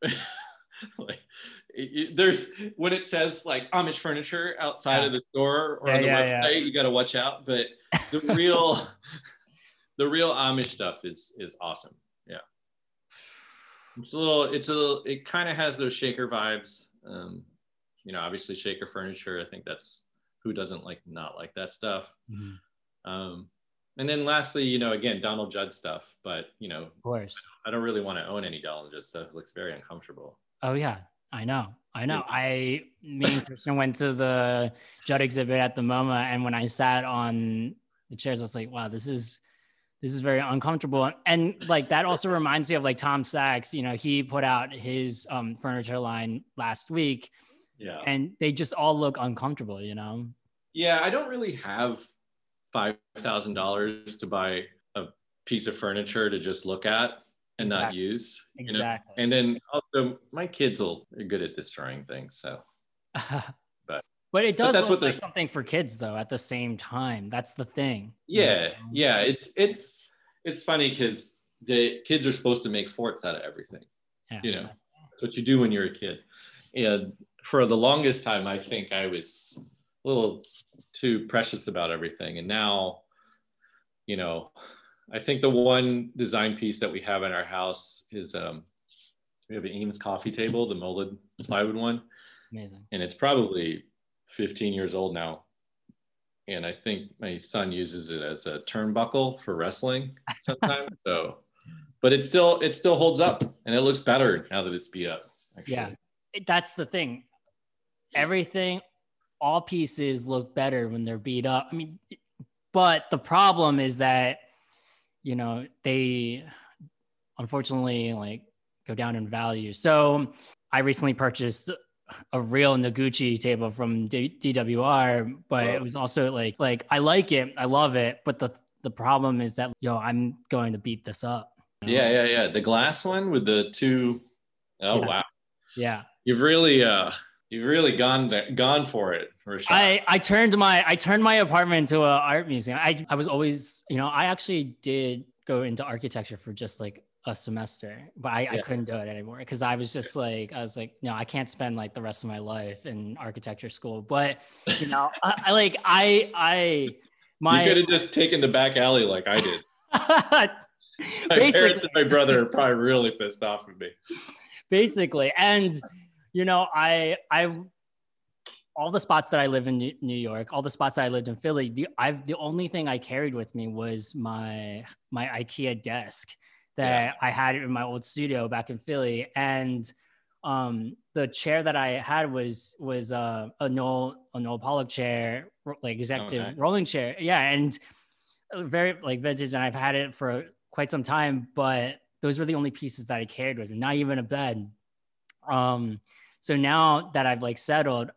like, it, there's when it says like Amish furniture outside yeah. of the store or yeah, on the yeah, website, you got to watch out. But the real, the real Amish stuff is is awesome. Yeah, it's a little, it's a little, it kind of has those shaker vibes. Um, you know, obviously shaker furniture. I think that's who doesn't like not like that stuff. Mm-hmm. Um, and then lastly, you know, again, Donald Judd stuff, but you know, of course, I don't really want to own any Donald Judd stuff. It looks very uncomfortable. Oh yeah, I know. I know. I me and Christian went to the Judd exhibit at the MoMA, and when I sat on the chairs, I was like, wow, this is this is very uncomfortable. And like that also reminds me of like Tom Sachs, you know, he put out his um, furniture line last week. Yeah. And they just all look uncomfortable, you know? Yeah, I don't really have five thousand dollars to buy a piece of furniture to just look at and exactly. not use. Exactly. Know? And then also my kids will are good at destroying things. So but but it does but that's what like something for kids though at the same time. That's the thing. Yeah, you know? yeah. It's it's it's funny because the kids are supposed to make forts out of everything. Yeah, you know, exactly. that's what you do when you're a kid. And for the longest time, I think I was a little too precious about everything. And now, you know, I think the one design piece that we have in our house is um, we have an Eames coffee table, the molded plywood one. Amazing. And it's probably 15 years old now. And I think my son uses it as a turnbuckle for wrestling sometimes. so, but it still it still holds up and it looks better now that it's beat up. Actually. Yeah, that's the thing. Everything, all pieces look better when they're beat up. I mean, but the problem is that you know, they unfortunately like go down in value. So I recently purchased a real Noguchi table from D- DWR, but it was also like like I like it, I love it, but the the problem is that yo, I'm going to beat this up. You know? Yeah, yeah, yeah. The glass one with the two oh yeah. wow. Yeah. You've really uh you've really gone gone for it for sure. I I turned my I turned my apartment into an art museum. I I was always, you know, I actually did go into architecture for just like a semester, but I, yeah. I couldn't do it anymore because I was just like, I was like, no, I can't spend like the rest of my life in architecture school. But you know, I, I, like I I my you could have just taken the back alley like I did. my parents and my brother are probably really pissed off with me. Basically, and you know, I I all the spots that I live in New York, all the spots that I lived in Philly, the I've the only thing I carried with me was my my IKEA desk that yeah. I had in my old studio back in Philly. And um, the chair that I had was was uh, a Knoll a Knoll Pollock chair, like executive okay. rolling chair. Yeah, and very like vintage, and I've had it for quite some time. But those were the only pieces that I carried with me, not even a bed. Um, so now that I've like settled,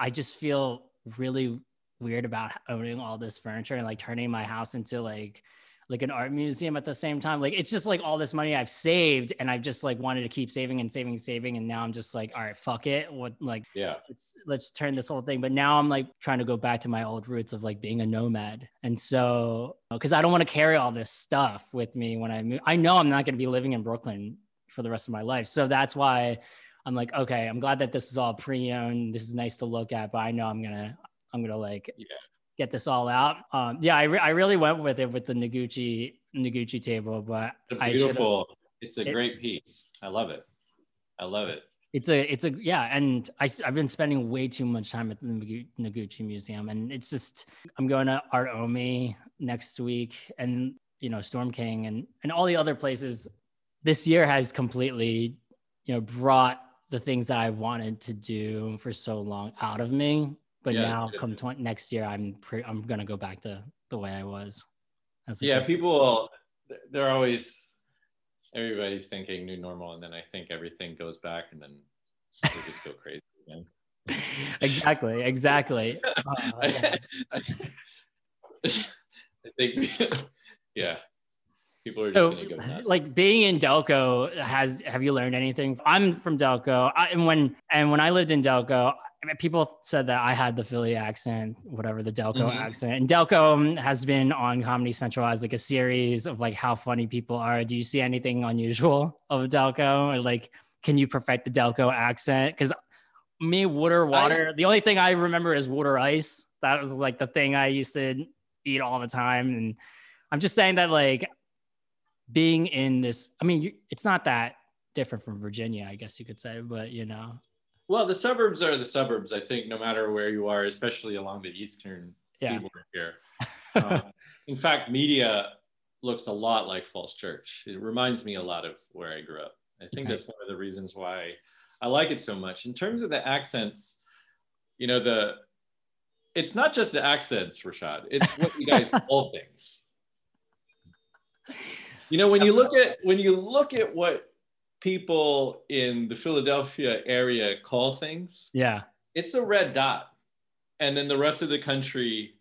I just feel really weird about owning all this furniture and like turning my house into like like an art museum at the same time. Like it's just like all this money I've saved and I've just like wanted to keep saving and saving and saving. And now I'm just like, all right, fuck it. What like yeah, let's let's turn this whole thing. But now I'm like trying to go back to my old roots of like being a nomad. And so because I don't want to carry all this stuff with me when I move. I know I'm not gonna be living in Brooklyn for the rest of my life. So that's why I'm like, okay, I'm glad that this is all pre-owned. This is nice to look at, but I know I'm gonna I'm gonna like yeah get this all out. Um, yeah, I, re- I really went with it with the Noguchi Noguchi table, but it's beautiful. It's a it, great piece. I love it. I love it. It's a it's a yeah, and I I've been spending way too much time at the Noguchi Museum, and it's just I'm going to Art Omi next week, and you know Storm King, and and all the other places. This year has completely you know brought the things that I wanted to do for so long out of me. But yeah, now come 20, next year i'm pre- i'm gonna go back to the way i was yeah people they're always everybody's thinking new normal and then i think everything goes back and then they just go crazy again. Exactly exactly. Uh, I, I think yeah people are just so, gonna go like being in delco has have you learned anything i'm from delco I, and when and when i lived in delco people said that I had the Philly accent, whatever the Delco mm-hmm. accent. And Delco has been on Comedy Central as like a series of like how funny people are. Do you see anything unusual of Delco? Or like, can you perfect the Delco accent? Because me, water, water. I, the only thing I remember is water ice. That was like the thing I used to eat all the time. And I'm just saying that like being in this. I mean, it's not that different from Virginia, I guess you could say, but you know. Well, the suburbs are the suburbs. I think no matter where you are, especially along the eastern yeah. seaboard here. Um, in fact, media looks a lot like Falls Church. It reminds me a lot of where I grew up. I think that's one of the reasons why I like it so much. In terms of the accents, you know, the it's not just the accents, Rashad. It's what you guys call things. You know, when you look at when you look at what people in the Philadelphia area call things. Yeah. It's a red dot. And then the rest of the country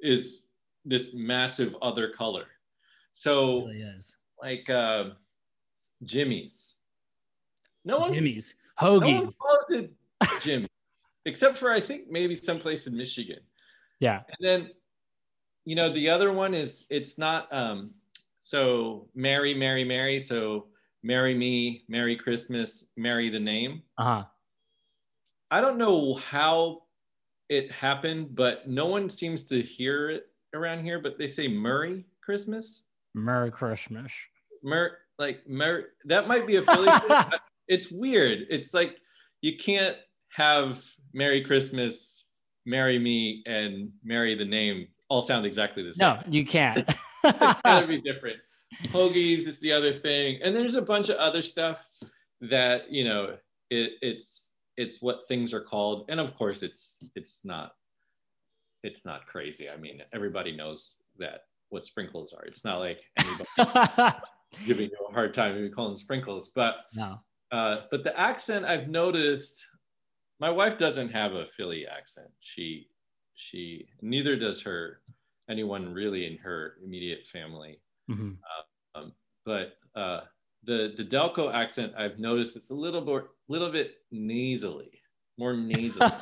is this massive other color. So, really like uh, Jimmy's. No one. Jimmy's. Hoagie. No one calls it Jimmy, except for I think maybe someplace in Michigan. Yeah. And then, you know, the other one is it's not um, so Mary, Mary, Mary. So marry me, Merry Christmas, marry the name. Uh-huh. I don't know how it happened, but no one seems to hear it around here, but they say Murray Christmas. Merry Christmas. Mer like Mer that might be a Philly it's weird. It's like you can't have Merry Christmas, marry me, and marry the name all sound exactly the same. No, you can't. it's gotta be different. Hoagies is the other thing, and there's a bunch of other stuff that you know it, it's it's what things are called, and of course it's it's not it's not crazy. I mean, everybody knows that what sprinkles are. It's not like anybody giving you a hard time if you call them sprinkles, but no. Uh, but the accent I've noticed, my wife doesn't have a Philly accent. She she neither does her anyone really in her immediate family. Mm-hmm. Um, but uh, the the Delco accent, I've noticed it's a little more, little bit nasally, more nasally.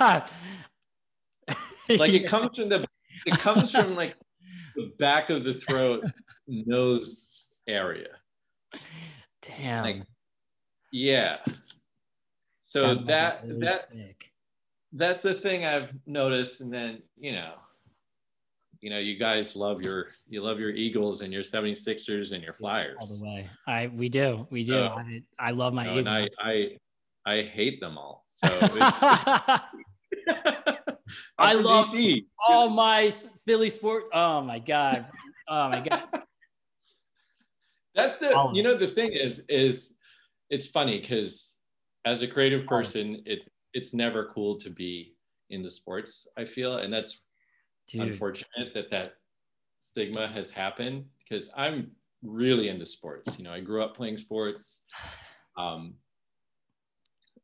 like it comes from the, it comes from like the back of the throat, nose area. Damn. Like, yeah. So that that that's the thing I've noticed, and then you know you know, you guys love your you love your Eagles and your 76ers and your Flyers. All the way. I we do. We do. So, I, I love my you know, Eagles. And I, I I hate them all. So I love DC. all my Philly sports. Oh my god. Oh my god. That's the you know the thing is is it's funny because as a creative person, it's it's never cool to be into sports. I feel, and that's Dude. unfortunate that that stigma has happened because I'm really into sports. You know, I grew up playing sports. Um,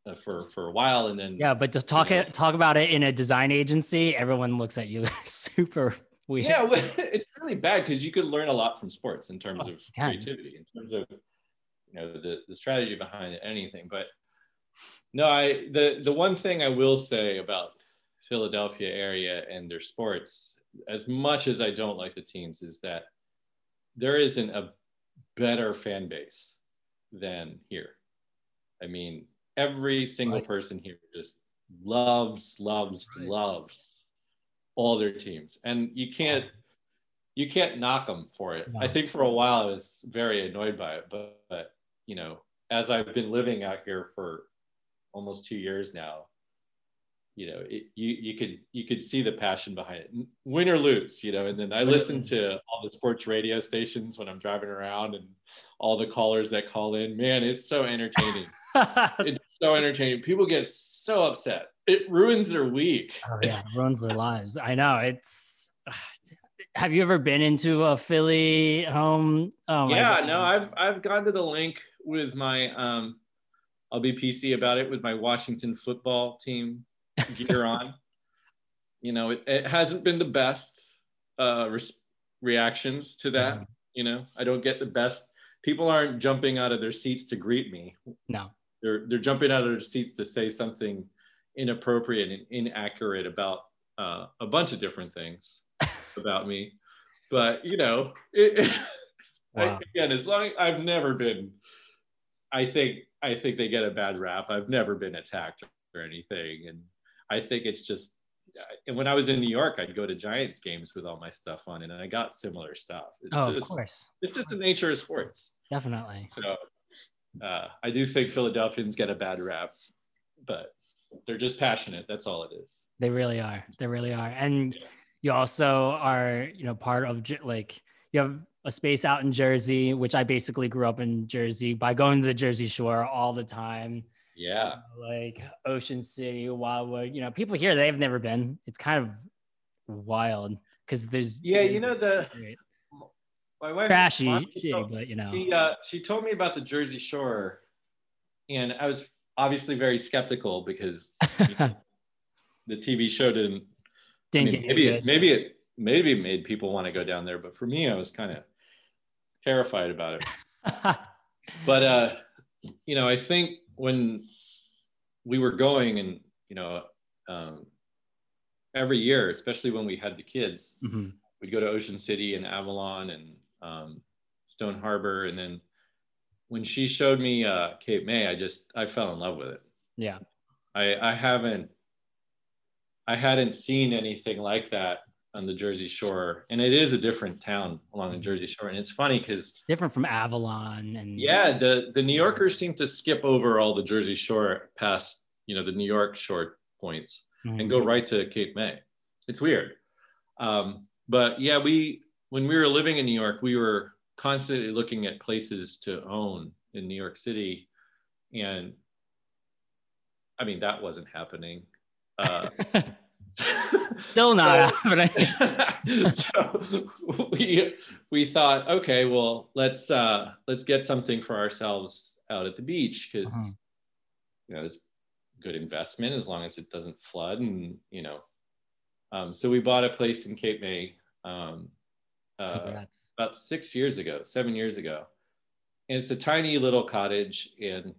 uh, for for a while and then yeah but to talk you know, it, talk about it in a design agency everyone looks at you super weird yeah well, it's really bad because you could learn a lot from sports in terms oh, of creativity in terms of you know the, the strategy behind anything but no i the the one thing i will say about philadelphia area and their sports as much as i don't like the teams is that there isn't a better fan base than here. I mean every single person here just loves, loves, loves all their teams, and you can't you can't knock them for it. I think for a while I was very annoyed by it, but, but you know, as I've been living out here for almost two years now, you know, it, you you could you could see the passion behind it, win or lose, you know. And then I listen to all the sports radio stations when I'm driving around, and all the callers that call in. Man, it's so entertaining. it's so entertaining. People get so upset. It ruins their week. Oh yeah, it ruins their lives. I know. It's. Have you ever been into a Philly home? Oh yeah, no, I've I've gone to the Linc with my um, I'll be PC about it with my Washington football team gear on. You know, it, it, hasn't been the best uh, res- reactions to that. Mm-hmm. You know, I don't get the best. People aren't jumping out of their seats to greet me. No, they're they're jumping out of their seats to say something inappropriate and inaccurate about uh, a bunch of different things about me. But you know, it, wow. again, as long I've never been, I think I think they get a bad rap. I've never been attacked or anything, and I think it's just, and when I was in New York, I'd go to Giants games with all my stuff on, and I got similar stuff. It's oh, just, of course. It's just the nature of sports. Definitely. So uh, I do think Philadelphians get a bad rap, but they're just passionate. That's all it is. They really are. They really are. And yeah. you also are, you know, part of like you have a space out in Jersey, which I basically grew up in Jersey by going to the Jersey Shore all the time. Yeah. like Ocean City, Wildwood. You know, people here they've never been. It's kind of wild because there's yeah, you know the my wife trashy, but you know she uh, she told me about the Jersey Shore, and I was obviously very skeptical because you know, the TV show didn't. didn't I mean, maybe it, maybe it maybe it made people want to go down there, but for me, I was kind of terrified about it. but uh, you know, I think when we were going and you know um, every year especially when we had the kids mm-hmm. we'd go to ocean city and avalon and um, stone harbor. And then when she showed me uh, cape may i just i fell in love with it. Yeah. I i haven't i hadn't seen anything like that on the Jersey Shore, and it is a different town along the mm-hmm. Jersey Shore. And it's funny because different from Avalon and yeah, the the New Yorkers seem to skip over all the Jersey Shore past you know the New York shore points mm-hmm. and go right to Cape May. It's weird, um, but yeah, we when we were living in New York, we were constantly looking at places to own in New York City, and I mean that wasn't happening. Uh, Still not happening. so we we thought, okay, well, let's uh, let's get something for ourselves out at the beach because uh-huh. you know it's good investment as long as it doesn't flood and you know. Um, so we bought a place in Cape May um, uh, about six years ago, seven years ago, and it's a tiny little cottage, and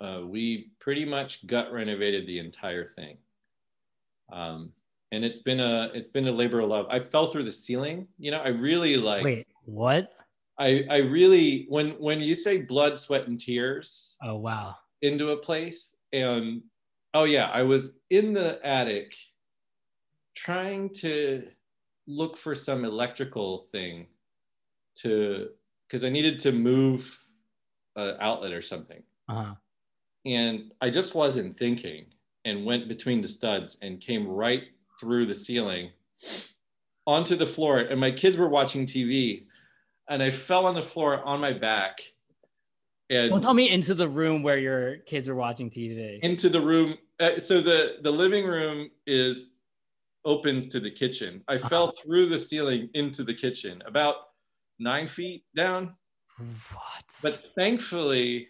uh, we pretty much gut renovated the entire thing. Um, and it's been a it's been a labor of love. I fell through the ceiling. You know, I really like. Wait, what? I I really when when you say blood, sweat, and tears. Oh wow. Into a place and oh yeah, I was in the attic trying to look for some electrical thing to because I needed to move an outlet or something. Uh-huh. And I just wasn't thinking and went between the studs and came right through the ceiling onto the floor. And my kids were watching TV and I fell on the floor on my back and Don't tell me into the room where your kids are watching TV. into the room. Uh, so the the living room is opens to the kitchen. I Uh-huh. fell through the ceiling into the kitchen, about nine feet down. what? But thankfully,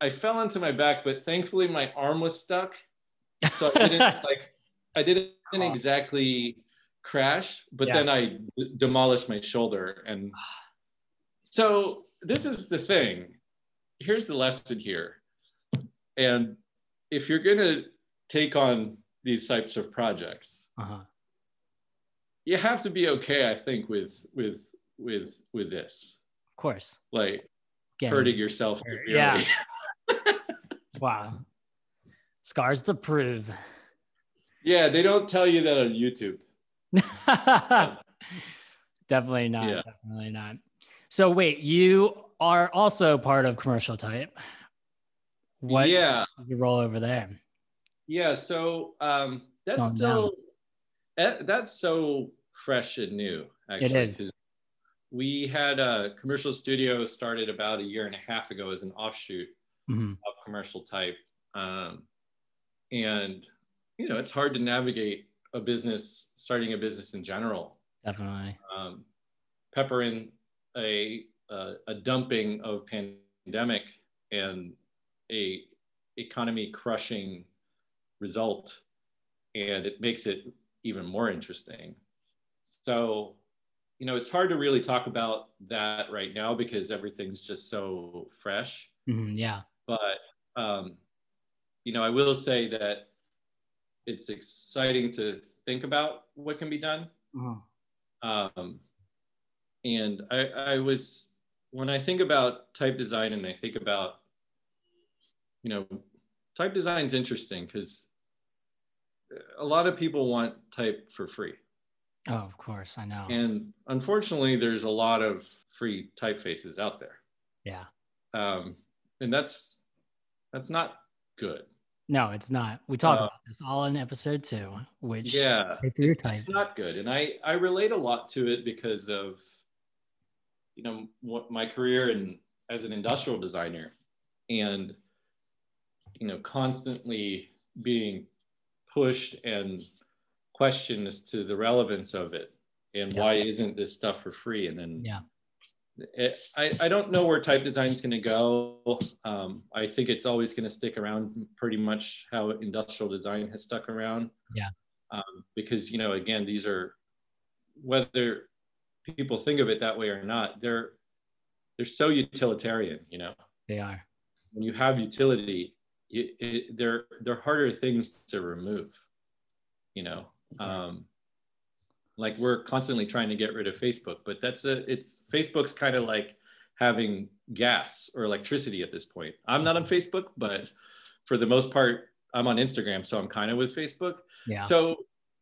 I fell onto my back. But thankfully, my arm was stuck, so I didn't like I didn't exactly crash. But Yeah. then I d- demolished my shoulder, and so this is the thing. Here's the lesson here, and if you're gonna take on these types of projects, uh-huh. you have to be okay, I think, with with with with this, Of course. like Getting- hurting yourself severely. Yeah. Wow. Scars to prove. Yeah, they don't tell you that on YouTube. definitely not. Yeah. Definitely not. So wait, you are also part of commercial type. What Yeah, you roll over there? yeah. So um, that's still that, that's so fresh and new. Actually, is. 'cause We had a commercial studio started about a year and a half ago as an offshoot Mhm. of commercial type, um, and you know it's hard to navigate a business, starting a business in general. Definitely. um, pepper in a, a a dumping of pandemic and a economy crushing result, and it makes it even more interesting. So, you know, it's hard to really talk about that right now because everything's just so fresh. Mhm, Yeah. But um, you know, I will say that it's exciting to think about what can be done Mhm. um, and I, I was when I think about type design and I think about you know type design is interesting because a lot of people want type for free Oh, of course. I know. and unfortunately there's a lot of free typefaces out there yeah. um, and that's that's not good No, it's not. We talk Uh, about this all in episode two, which yeah for your type. it's not good and i i relate a lot to it because of you know what my career and as an industrial designer and you know constantly being pushed and questioned as to the relevance of it and Yeah. why isn't this stuff for free and then Yeah. It, I, I don't know where type design is going to go. Um, I think it's always going to stick around pretty much how industrial design has stuck around. Yeah. Um, because, you know, again, these are, whether people think of it that way or not, they're, they're so utilitarian, you know, They are. when you have utility, it, it, they're, they're harder things to remove, you know? Um, like we're constantly trying to get rid of Facebook, but that's a it's Facebook's kind of like having gas or electricity at this point. I'm not on Facebook, but for the most part, I'm on Instagram, so I'm kind of with Facebook. Yeah. So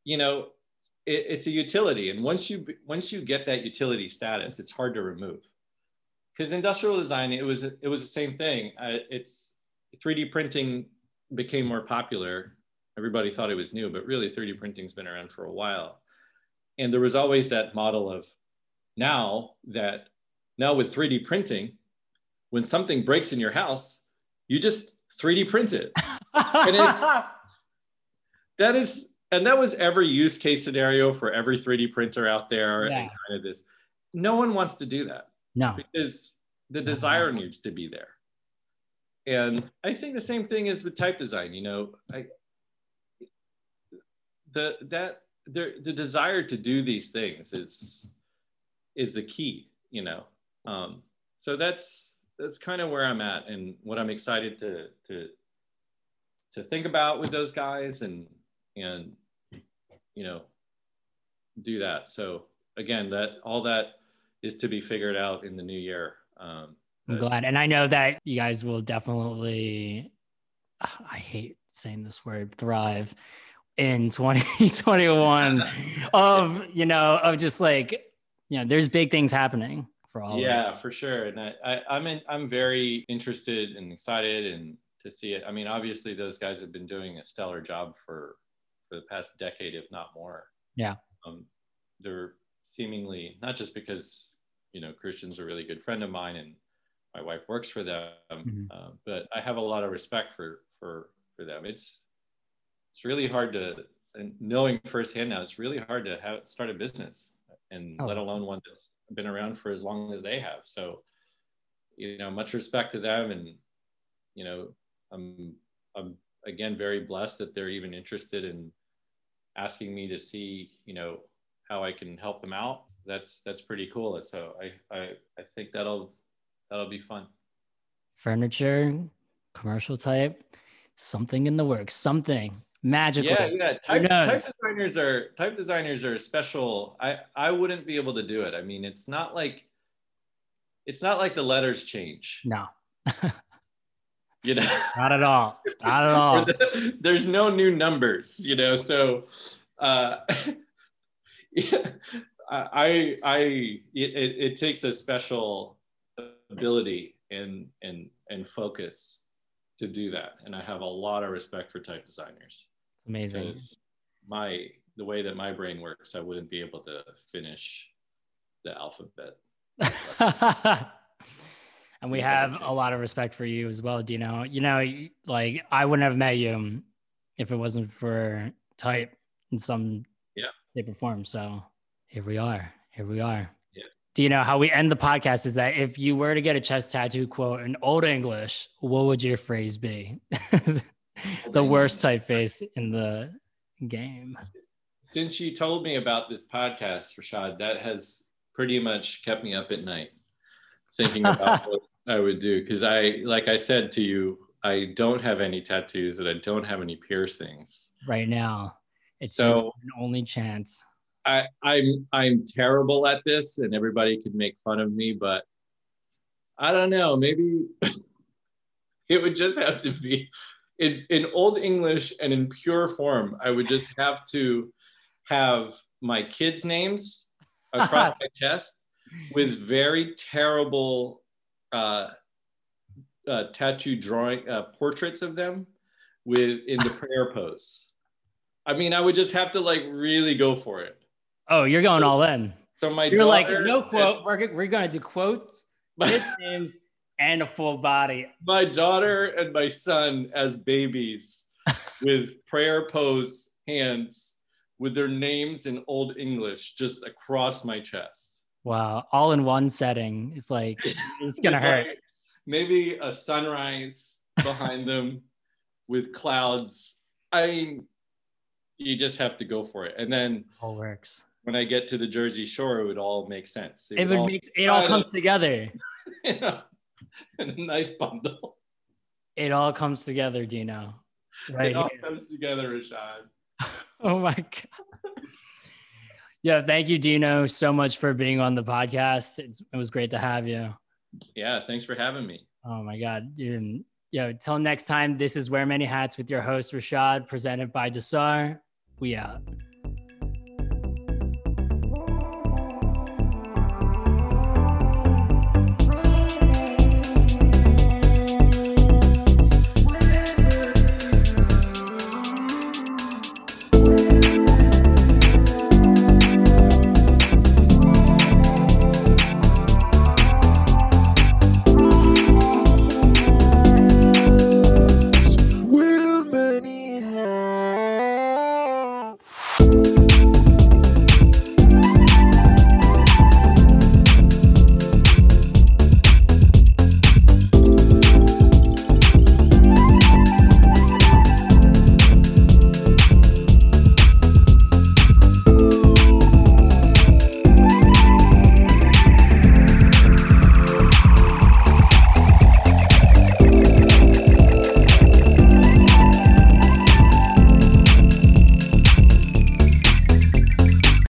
you know, it, it's a utility, and once you once you get that utility status, it's hard to remove. Because industrial design, it was it was the same thing. Uh, it's 3D printing became more popular. Everybody thought it was new, but really 3D printing's been around for a while and there was always that model of now that now with 3d printing when something breaks in your house you just 3d print it. And it's- that is and that was every use case scenario for every 3d printer out there Yeah. and kind of this. No one wants to do that. No. because the desire needs to be there. And i think the same thing is with type design you know i the that the the desire to do these things is is the key you know um so that's that's kind of where i'm at and what i'm excited to to to think about with those guys and and you know do that so again that all that is to be figured out in the new year um I'm glad. And I know that you guys will definitely, I hate saying this word, thrive in 2021 of, you know, of just like, you know, there's big things happening for all. yeah for sure and I, I i'm in, i'm very interested and excited and to see it i mean obviously those guys have been doing a stellar job for for the past decade if not more Yeah. um, they're seemingly not just because you know christian's a really good friend of mine and my wife works for them, mm-hmm. uh, but I have a lot of respect for for for them. It's it's really hard to knowing firsthand now. It's really hard to have start a business, and oh. let alone one that's been around for as long as they have. So, you know, much respect to them, and you know, I'm I'm again very blessed that they're even interested in asking me to see, you know, how I can help them out. That's that's pretty cool. So I I, I think that'll that'll be fun. Furniture, commercial type, something in the works, something magical. Yeah, yeah. Type, type, designers are type designers are special. I I wouldn't be able to do it. I mean, it's not like it's not like the letters change. No. you know, not at all. Not at all. there's no new numbers. You know, so uh, yeah, I I it, it takes a special ability and and and focus to do that and i have a lot of respect for type designers amazing. My the way that my brain works i wouldn't be able to finish the alphabet. And we have a lot of respect for you as well dino. You know like i wouldn't have met you if it wasn't for type in some yeah. shape or form. So here we are. Here we are. Do you know how we end the podcast is that if you were to get a chest tattoo quote in old English, what would your phrase be? the worst typeface in the game. Since you told me about this podcast, Rashad, that has pretty much kept me up at night thinking about what I would do. Because I, like I said to you, I don't have any tattoos and I don't have any piercings right now. It's so an only chance. I, I'm I'm terrible at this, and everybody could make fun of me, but I don't know. Maybe it would just have to be in, in old English and in pure form. I would just have to have my kids' names across my chest with very terrible uh, uh, tattoo drawing uh, portraits of them with in the prayer pose. I mean, I would just have to like really go for it. Oh, you're going all in. So my you're like no quote. we're we're gonna do quotes, names, and a full body. My daughter and my son as babies with prayer pose hands with their names in old English just across my chest. Wow, all in one setting. It's like it's gonna hurt. Maybe a sunrise behind them with clouds. I mean, you just have to go for it. And then all works when I get to the Jersey Shore, it would all make sense. It, it would all, make it all comes together. in a nice bundle. It all comes together, Dino. Right. It all here. comes together, Rashad. oh my god. yeah, thank you, Dino, so much for being on the podcast. It's, it was great to have you. Yeah, thanks for having me. Oh my god, dude. Yo, till next time, this is Wear Many Hats with your host Rashad, presented by Desar. We out.